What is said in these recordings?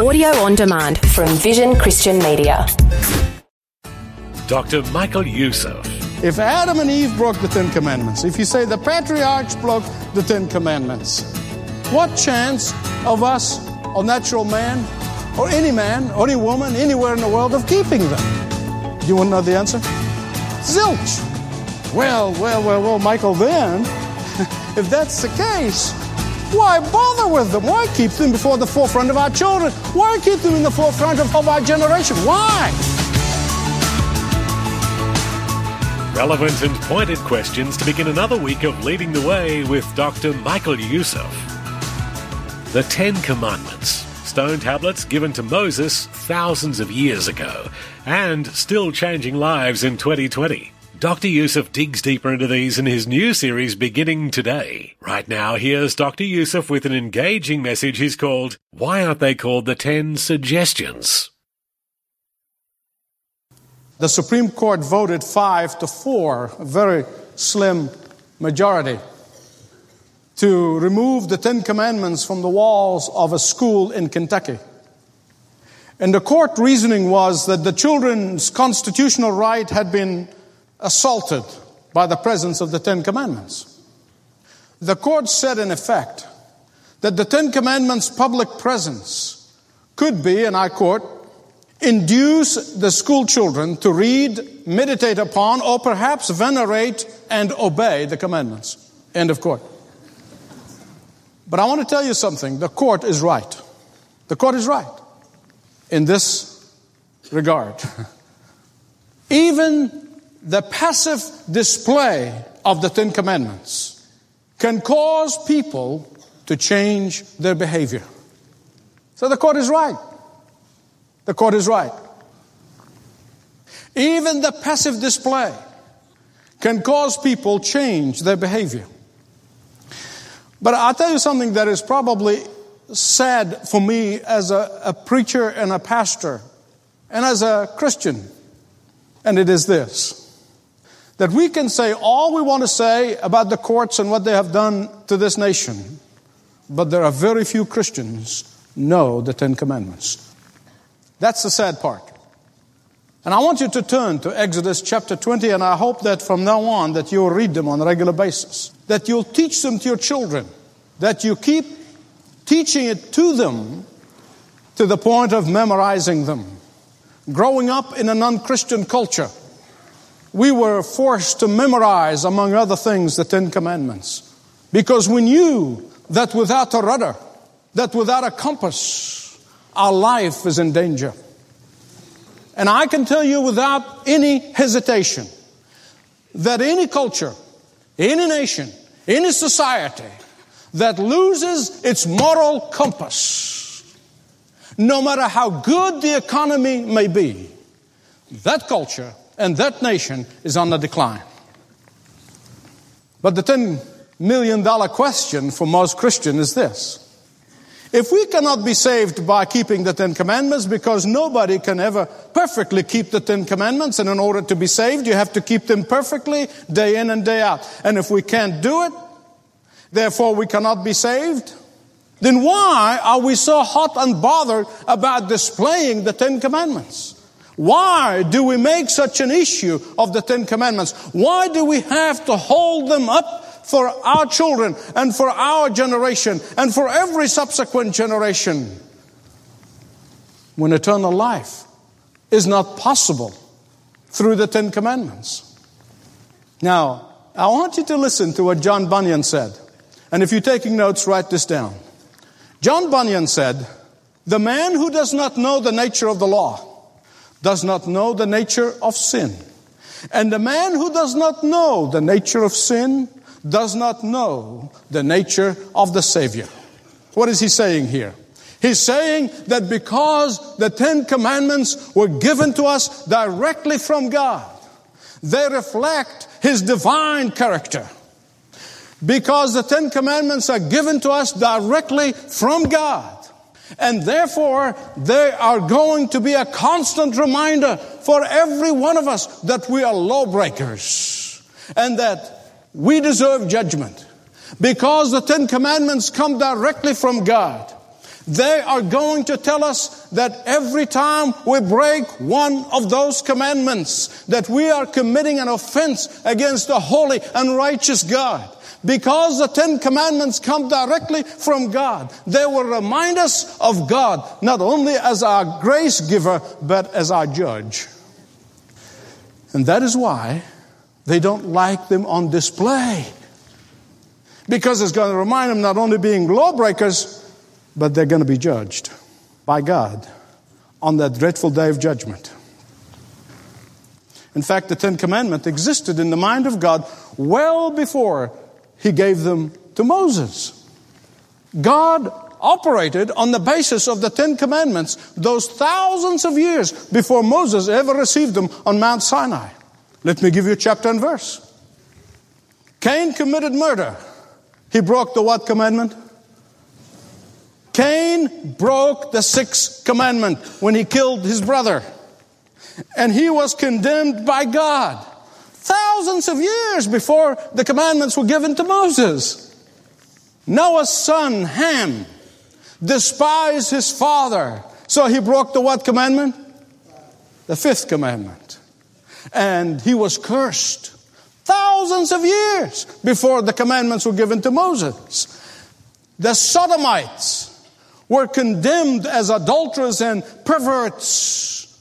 Audio on demand from Vision Christian Media. Dr. Michael Youssef. If Adam and Eve broke the Ten Commandments, if you say the patriarchs broke the Ten Commandments, what chance of us, or natural man, or any man, or any woman, anywhere in the world of keeping them? Do you want to know the answer? Zilch. Well, well, well, well, Michael, then, if that's the case, why bother with them? Why keep them before the forefront of our children? Why keep them in the forefront of, of our generation? Why? Relevant and pointed questions to begin another week of Leading the Way with Dr. Michael Youssef. The Ten Commandments, stone tablets given to Moses thousands of years ago, and still changing lives in 2020. Dr. Youssef digs deeper into these in his new series beginning today. Right now, here's Dr. Youssef with an engaging message he's called, Why Aren't They Called the Ten Suggestions? The Supreme Court voted five to four, a very slim majority, to remove the Ten Commandments from the walls of a school in Kentucky. And the court reasoning was that the children's constitutional right had been assaulted by the presence of the Ten Commandments. The court said, in effect, that the Ten Commandments' public presence could be, and I quote, induce the school children to read, meditate upon, or perhaps venerate and obey the commandments. End of quote. But I want to tell you something. The court is right. The court is right in this regard. Even the passive display of the Ten Commandments can cause people to change their behavior. So the court is right. The court is right. Even the passive display can cause people change their behavior. But I'll tell you something that is probably sad for me as a, a preacher and a pastor and as a Christian. And it is this that we can say all we want to say about the courts and what they have done to this nation, but there are very few Christians know the Ten Commandments. That's the sad part. And I want you to turn to Exodus chapter 20, and I hope that from now on that you'll read them on a regular basis, that you'll teach them to your children, that you keep teaching it to them to the point of memorizing them. Growing up in a non-Christian culture, we were forced to memorize, among other things, the Ten Commandments. Because we knew that without a rudder, that without a compass, our life is in danger. And I can tell you without any hesitation that any culture, any nation, any society that loses its moral compass, no matter how good the economy may be, that culture and that nation is on the decline. But the $10 million question for most Christians is this. If we cannot be saved by keeping the Ten Commandments, because nobody can ever perfectly keep the Ten Commandments, and in order to be saved, you have to keep them perfectly day in and day out. And if we can't do it, therefore we cannot be saved, then why are we so hot and bothered about displaying the Ten Commandments? Why do we make such an issue of the Ten Commandments? Why do we have to hold them up for our children and for our generation and for every subsequent generation when eternal life is not possible through the Ten Commandments? Now, I want you to listen to what John Bunyan said. And if you're taking notes, write this down. John Bunyan said, The man who does not know the nature of the law does not know the nature of sin. And the man who does not know the nature of sin does not know the nature of the Savior. What is he saying here? He's saying that because the Ten Commandments were given to us directly from God, they reflect His divine character. Because the Ten Commandments are given to us directly from God, and therefore, they are going to be a constant reminder for every one of us that we are lawbreakers and that we deserve judgment. Because the Ten Commandments come directly from God, They are going to tell us that every time we break one of those commandments, that we are committing an offense against the holy and righteous God. Because the Ten Commandments come directly from God, they will remind us of God, not only as our grace giver, but as our judge. And that is why they don't like them on display. Because it's going to remind them not only being lawbreakers, but they're going to be judged by God on that dreadful day of judgment. In fact, the Ten Commandments existed in the mind of God well before He gave them to Moses. God operated on the basis of the Ten Commandments those thousands of years before Moses ever received them on Mount Sinai. Let me give you a chapter and verse. Cain committed murder. He broke the what commandment? Cain broke the sixth commandment when he killed his brother. And he was condemned by God thousands of years before the commandments were given to Moses. Noah's son, Ham, despised his father. So he broke the what commandment? The fifth commandment. And he was cursed thousands of years before the commandments were given to Moses. The Sodomites were condemned as adulterers and perverts,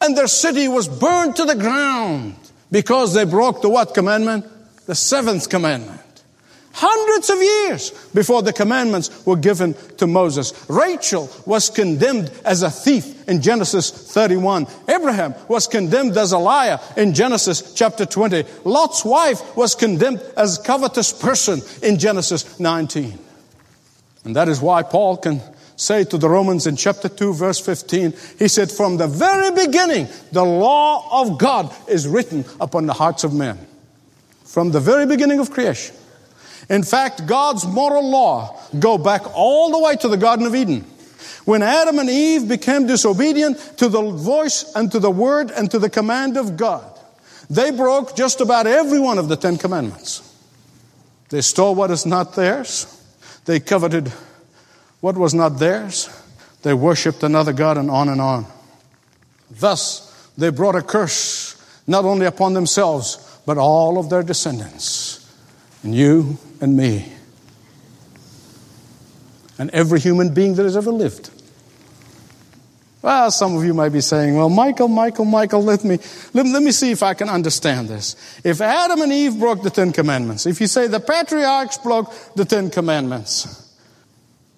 and their city was burned to the ground because they broke the what commandment? The seventh commandment. Hundreds of years before the commandments were given to Moses. Rachel was condemned as a thief in Genesis 31. Abraham was condemned as a liar in Genesis chapter 20. Lot's wife was condemned as a covetous person in Genesis 19. And that is why Paul can say to the Romans in chapter 2, verse 15, he said, From the very beginning, the law of God is written upon the hearts of men. From the very beginning of creation. In fact, God's moral law go back all the way to the Garden of Eden. When Adam and Eve became disobedient to the voice and to the word and to the command of God, they broke just about every one of the Ten Commandments. They stole what is not theirs. They coveted what was not theirs. They worshiped another God and on and on. Thus, they brought a curse not only upon themselves, but all of their descendants, and you and me, and every human being that has ever lived. Well, some of you might be saying, well, Michael, Michael, Michael, let me, let, let, me see if I can understand this. If Adam and Eve broke the Ten Commandments, if you say the patriarchs broke the Ten Commandments,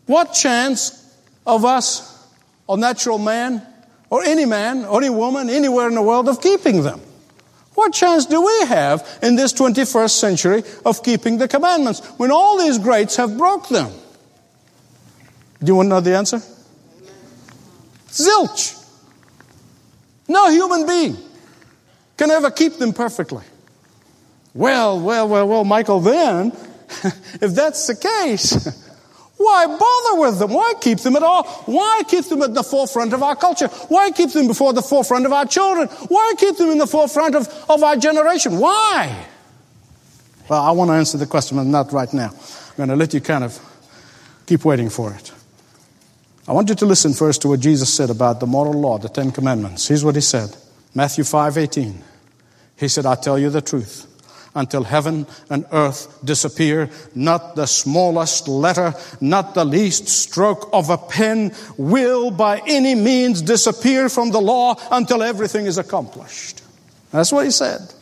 what chance of us, a natural man, or any man, or any woman, anywhere in the world of keeping them? What chance do we have in this 21st century of keeping the commandments when all these greats have broke them? Do you want to know the answer? Zilch. No human being can ever keep them perfectly. Well, well, well, well, Michael, then, if that's the case, why bother with them? Why keep them at all? Why keep them at the forefront of our culture? Why keep them before the forefront of our children? Why keep them in the forefront of, of our generation? Why? Well, I want to answer the question, but not right now. I'm going to let you kind of keep waiting for it. I want you to listen first to what Jesus said about the moral law, the Ten Commandments. Here's what he said Matthew 5 18. He said, I tell you the truth until heaven and earth disappear. Not the smallest letter, not the least stroke of a pen will by any means disappear from the law until everything is accomplished. That's what he said.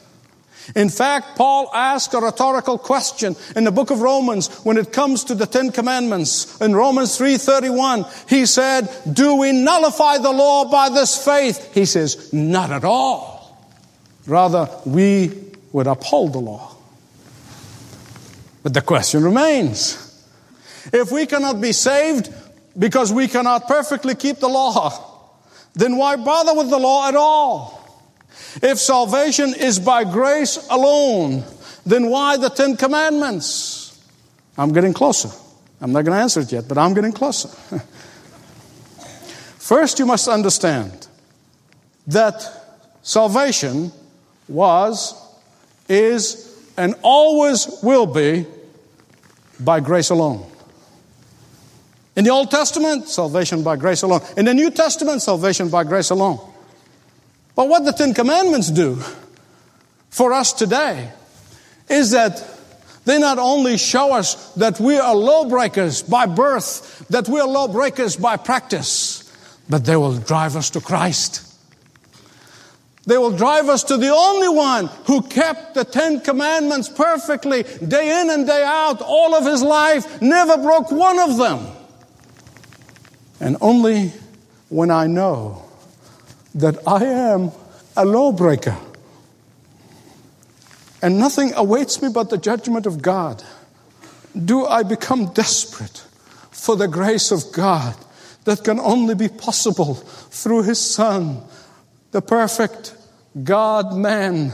In fact, Paul asked a rhetorical question in the book of Romans when it comes to the 10 commandments. In Romans 3:31, he said, "Do we nullify the law by this faith?" He says, "Not at all. Rather, we would uphold the law. But the question remains if we cannot be saved because we cannot perfectly keep the law, then why bother with the law at all? If salvation is by grace alone, then why the Ten Commandments? I'm getting closer. I'm not going to answer it yet, but I'm getting closer. First, you must understand that salvation was is and always will be by grace alone. In the Old Testament, salvation by grace alone. In the New Testament, salvation by grace alone. But what the Ten Commandments do for us today is that they not only show us that we are lawbreakers by birth, that we are lawbreakers by practice, but they will drive us to Christ. They will drive us to the only one who kept the Ten Commandments perfectly, day in and day out, all of his life, never broke one of them. And only when I know that I am a lawbreaker. And nothing awaits me but the judgment of God, do I become desperate for the grace of God that can only be possible through His Son, the perfect God man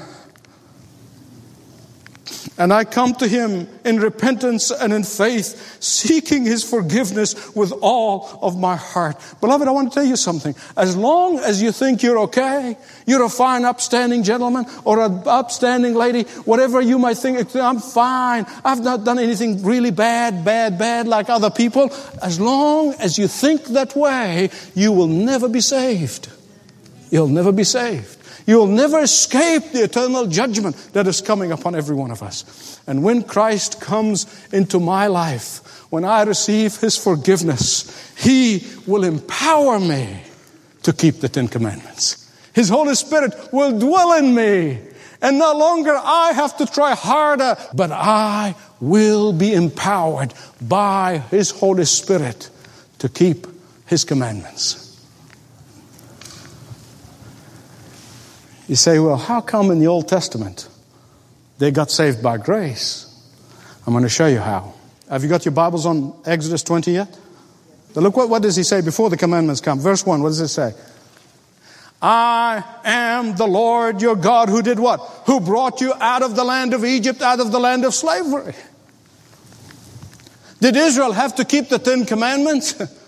and I come to him in repentance and in faith, seeking his forgiveness with all of my heart. Beloved, I want to tell you something. As long as you think you're okay, you're a fine, upstanding gentleman or an upstanding lady, whatever you might think, I'm fine. I've not done anything really bad, bad, bad like other people. As long as you think that way, you will never be saved. You'll never be saved. You'll never escape the eternal judgment that is coming upon every one of us. And when Christ comes into my life, when I receive His forgiveness, He will empower me to keep the Ten Commandments. His Holy Spirit will dwell in me. And no longer I have to try harder, but I will be empowered by His Holy Spirit to keep His commandments. You say, well, how come in the Old Testament they got saved by grace? I'm going to show you how. Have you got your Bibles on Exodus 20 yet? But look what, what does he say before the commandments come? Verse 1, what does it say? I am the Lord your God who did what? Who brought you out of the land of Egypt, out of the land of slavery. Did Israel have to keep the Ten Commandments?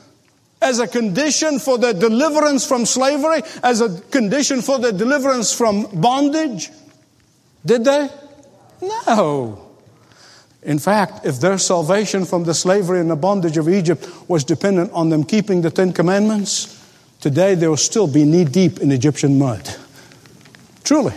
as a condition for their deliverance from slavery, as a condition for their deliverance from bondage? Did they? No. In fact, if their salvation from the slavery and the bondage of Egypt was dependent on them keeping the Ten Commandments, today they will still be knee deep in Egyptian mud. Truly.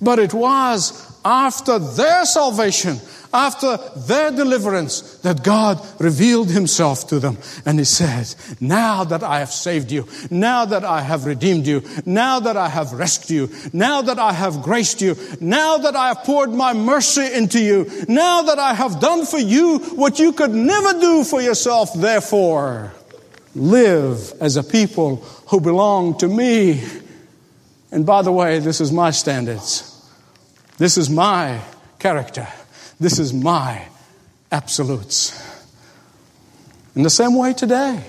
But it was after their salvation after their deliverance that God revealed himself to them. And he says, now that I have saved you, now that I have redeemed you, now that I have rescued you, now that I have graced you, now that I have poured my mercy into you, now that I have done for you what you could never do for yourself, therefore, live as a people who belong to me. And by the way, this is my standards. This is my character. This is my absolutes. In the same way today,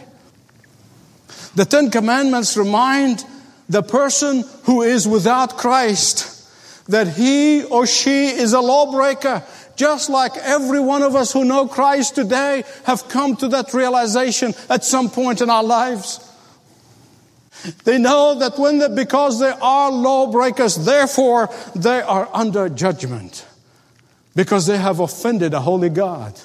the Ten Commandments remind the person who is without Christ that he or she is a lawbreaker, just like every one of us who know Christ today have come to that realization at some point in our lives. They know that when they, because they are lawbreakers, therefore they are under judgment because they have offended a holy God.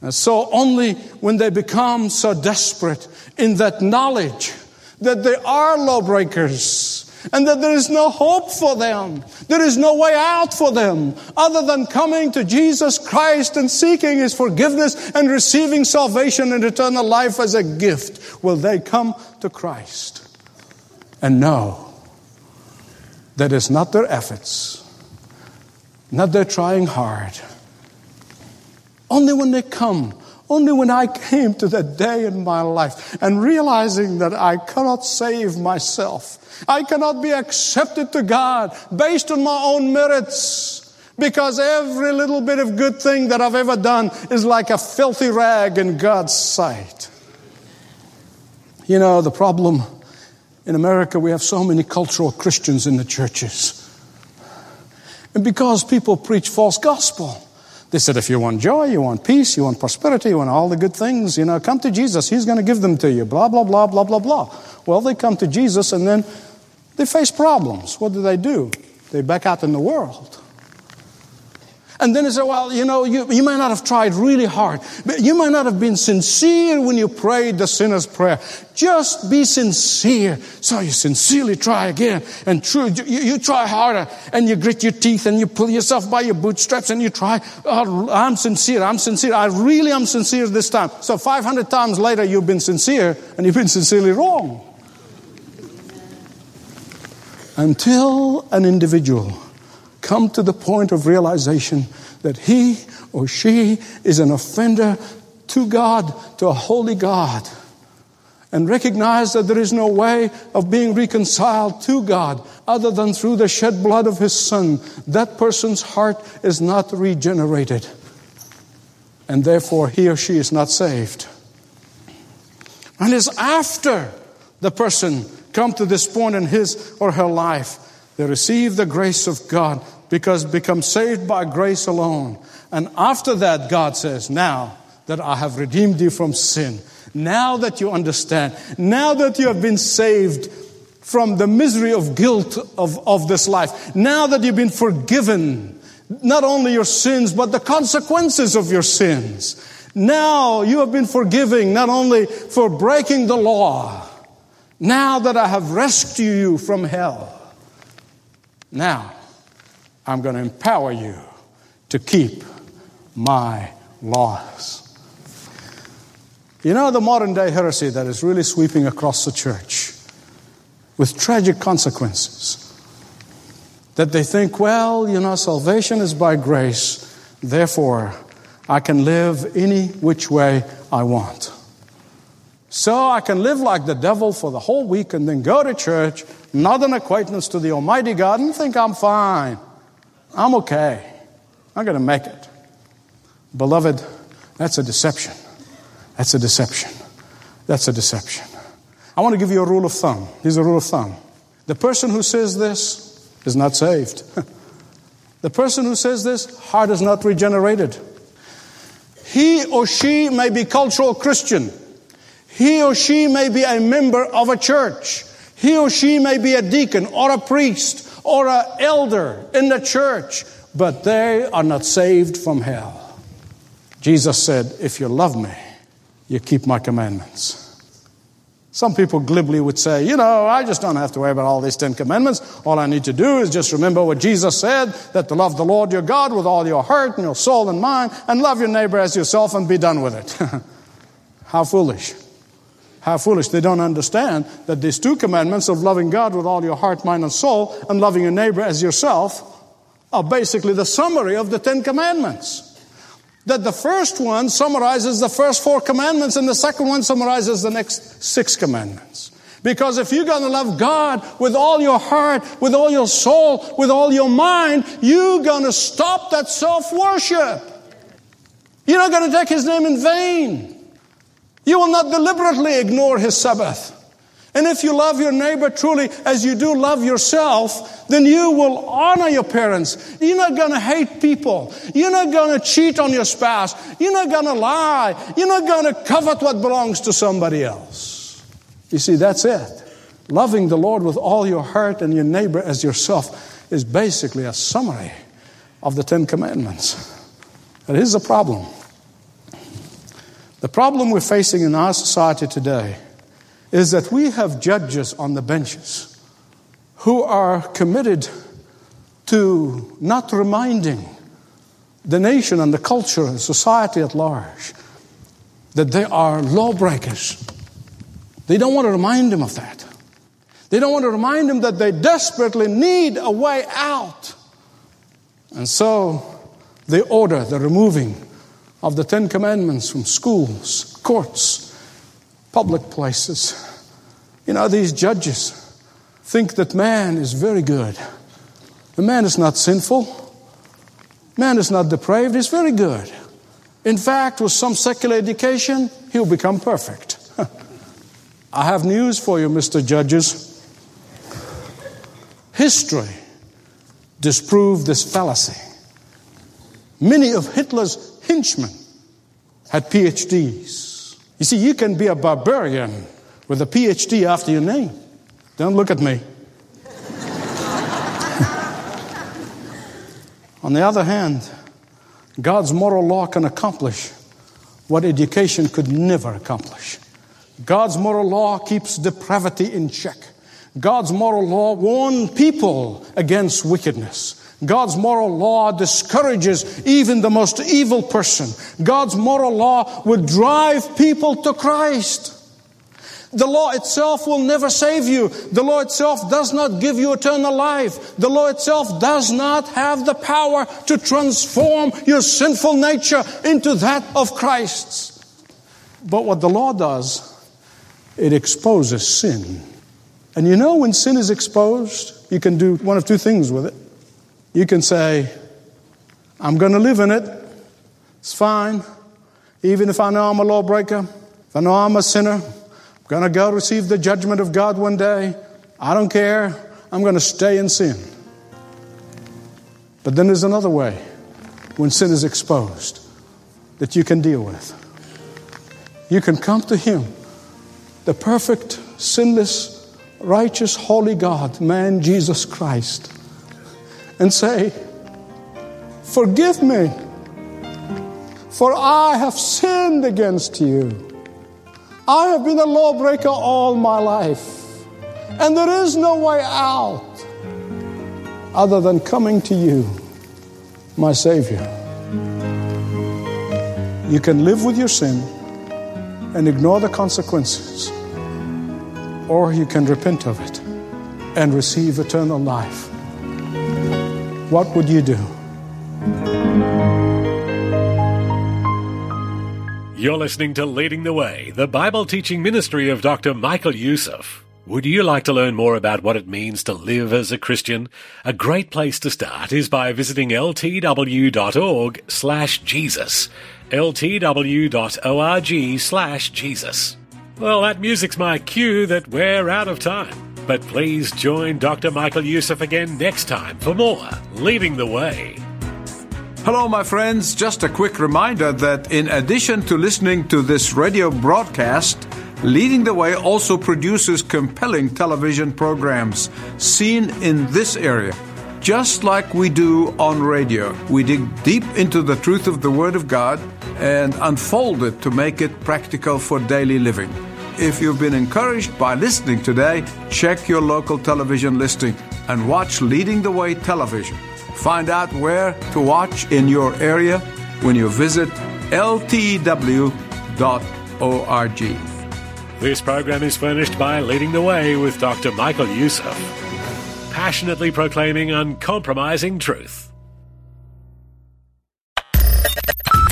And so only when they become so desperate in that knowledge that they are lawbreakers and that there is no hope for them, there is no way out for them other than coming to Jesus Christ and seeking His forgiveness and receiving salvation and eternal life as a gift, will they come to Christ and know that it's not their efforts not they're trying hard. Only when they come, only when I came to that day in my life and realizing that I cannot save myself, I cannot be accepted to God based on my own merits. Because every little bit of good thing that I've ever done is like a filthy rag in God's sight. You know, the problem in America, we have so many cultural Christians in the churches. And because people preach false gospel, they said, if you want joy, you want peace, you want prosperity, you want all the good things, you know, come to Jesus. He's going to give them to you. Blah, blah, blah, blah, blah, blah. Well, they come to Jesus and then they face problems. What do they do? They back out in the world. And then he said, well, you know, you, you may not have tried really hard, but you might not have been sincere when you prayed the sinner's prayer. Just be sincere. So you sincerely try again. And true, you, you try harder and you grit your teeth and you pull yourself by your bootstraps and you try, oh, I'm sincere, I'm sincere. I really am sincere this time. So 500 times later, you've been sincere and you've been sincerely wrong. Until an individual come to the point of realization that he or she is an offender to God, to a holy God, and recognize that there is no way of being reconciled to God other than through the shed blood of His Son, that person's heart is not regenerated. And therefore, he or she is not saved. And it's after the person come to this point in his or her life, they receive the grace of God because become saved by grace alone. And after that, God says, Now that I have redeemed you from sin, now that you understand, now that you have been saved from the misery of guilt of, of this life, now that you've been forgiven, not only your sins, but the consequences of your sins. Now you have been forgiving not only for breaking the law, now that I have rescued you from hell. Now, I'm going to empower you to keep my laws. You know, the modern day heresy that is really sweeping across the church with tragic consequences. That they think, well, you know, salvation is by grace, therefore I can live any which way I want. So I can live like the devil for the whole week and then go to church, not an acquaintance to the Almighty God, and think I'm fine. I'm okay. I'm going to make it. Beloved, that's a deception. That's a deception. That's a deception. I want to give you a rule of thumb. Here's a rule of thumb. The person who says this is not saved. the person who says this, heart is not regenerated. He or she may be cultural Christian. He or she may be a member of a church. He or she may be a deacon or a priest or an elder in the church, but they are not saved from hell. Jesus said, If you love me, you keep my commandments. Some people glibly would say, you know, I just don't have to worry about all these Ten Commandments. All I need to do is just remember what Jesus said, that to love the Lord your God with all your heart and your soul and mind, and love your neighbor as yourself and be done with it. How foolish. How foolish. They don't understand that these two commandments of loving God with all your heart, mind, and soul, and loving your neighbor as yourself are basically the summary of the Ten Commandments. That the first one summarizes the first four commandments, and the second one summarizes the next six commandments. Because if you're going to love God with all your heart, with all your soul, with all your mind, you're going to stop that self worship. You're not going to take His name in vain. You will not deliberately ignore his Sabbath. And if you love your neighbor truly as you do love yourself, then you will honor your parents. You're not going to hate people. You're not going to cheat on your spouse. You're not going to lie. You're not going to covet what belongs to somebody else. You see, that's it. Loving the Lord with all your heart and your neighbor as yourself is basically a summary of the Ten Commandments. But here's the problem the problem we're facing in our society today is that we have judges on the benches who are committed to not reminding the nation and the culture and society at large that they are lawbreakers. They don't want to remind them of that. They don't want to remind them that they desperately need a way out. And so they order the removing of the Ten Commandments from schools, courts, public places. You know, these judges think that man is very good. The man is not sinful. Man is not depraved. He's very good. In fact, with some secular education, he'll become perfect. I have news for you, Mr. Judges. History disproved this fallacy. Many of Hitler's henchmen had PhDs. You see, you can be a barbarian with a PhD after your name. Don't look at me. On the other hand, God's moral law can accomplish what education could never accomplish. God's moral law keeps depravity in check. God's moral law warns people against wickedness. God's moral law discourages even the most evil person. God's moral law would drive people to Christ. The law itself will never save you. The law itself does not give you eternal life. The law itself does not have the power to transform your sinful nature into that of Christ's. But what the law does, it exposes sin. And you know, when sin is exposed, you can do one of two things with it. You can say, I'm going to live in it. It's fine. Even if I know I'm a lawbreaker, if I know I'm a sinner, I'm going to go receive the judgment of God one day. I don't care. I'm going to stay in sin. But then there's another way when sin is exposed that you can deal with. You can come to Him, the perfect, sinless, righteous, holy God, man Jesus Christ and say, Forgive me, for I have sinned against you. I have been a lawbreaker all my life, and there is no way out other than coming to you, my Savior. You can live with your sin and ignore the consequences, or you can repent of it and receive eternal life what would you do? You're listening to Leading the Way, the Bible teaching ministry of Dr. Michael Youssef. Would you like to learn more about what it means to live as a Christian? A great place to start is by visiting ltw.org slash Jesus. ltw.org slash Jesus. Well, that music's my cue that we're out of time. But please join Dr. Michael Youssef again next time for more Leading the Way. Hello, my friends. Just a quick reminder that in addition to listening to this radio broadcast, Leading the Way also produces compelling television programs seen in this area. Just like we do on radio, we dig deep into the truth of the Word of God and unfold it to make it practical for daily living. If you've been encouraged by listening today, check your local television listing and watch Leading the Way television. Find out where to watch in your area when you visit ltw.org. This program is furnished by Leading the Way with Dr. Michael Youssef, passionately proclaiming uncompromising truth.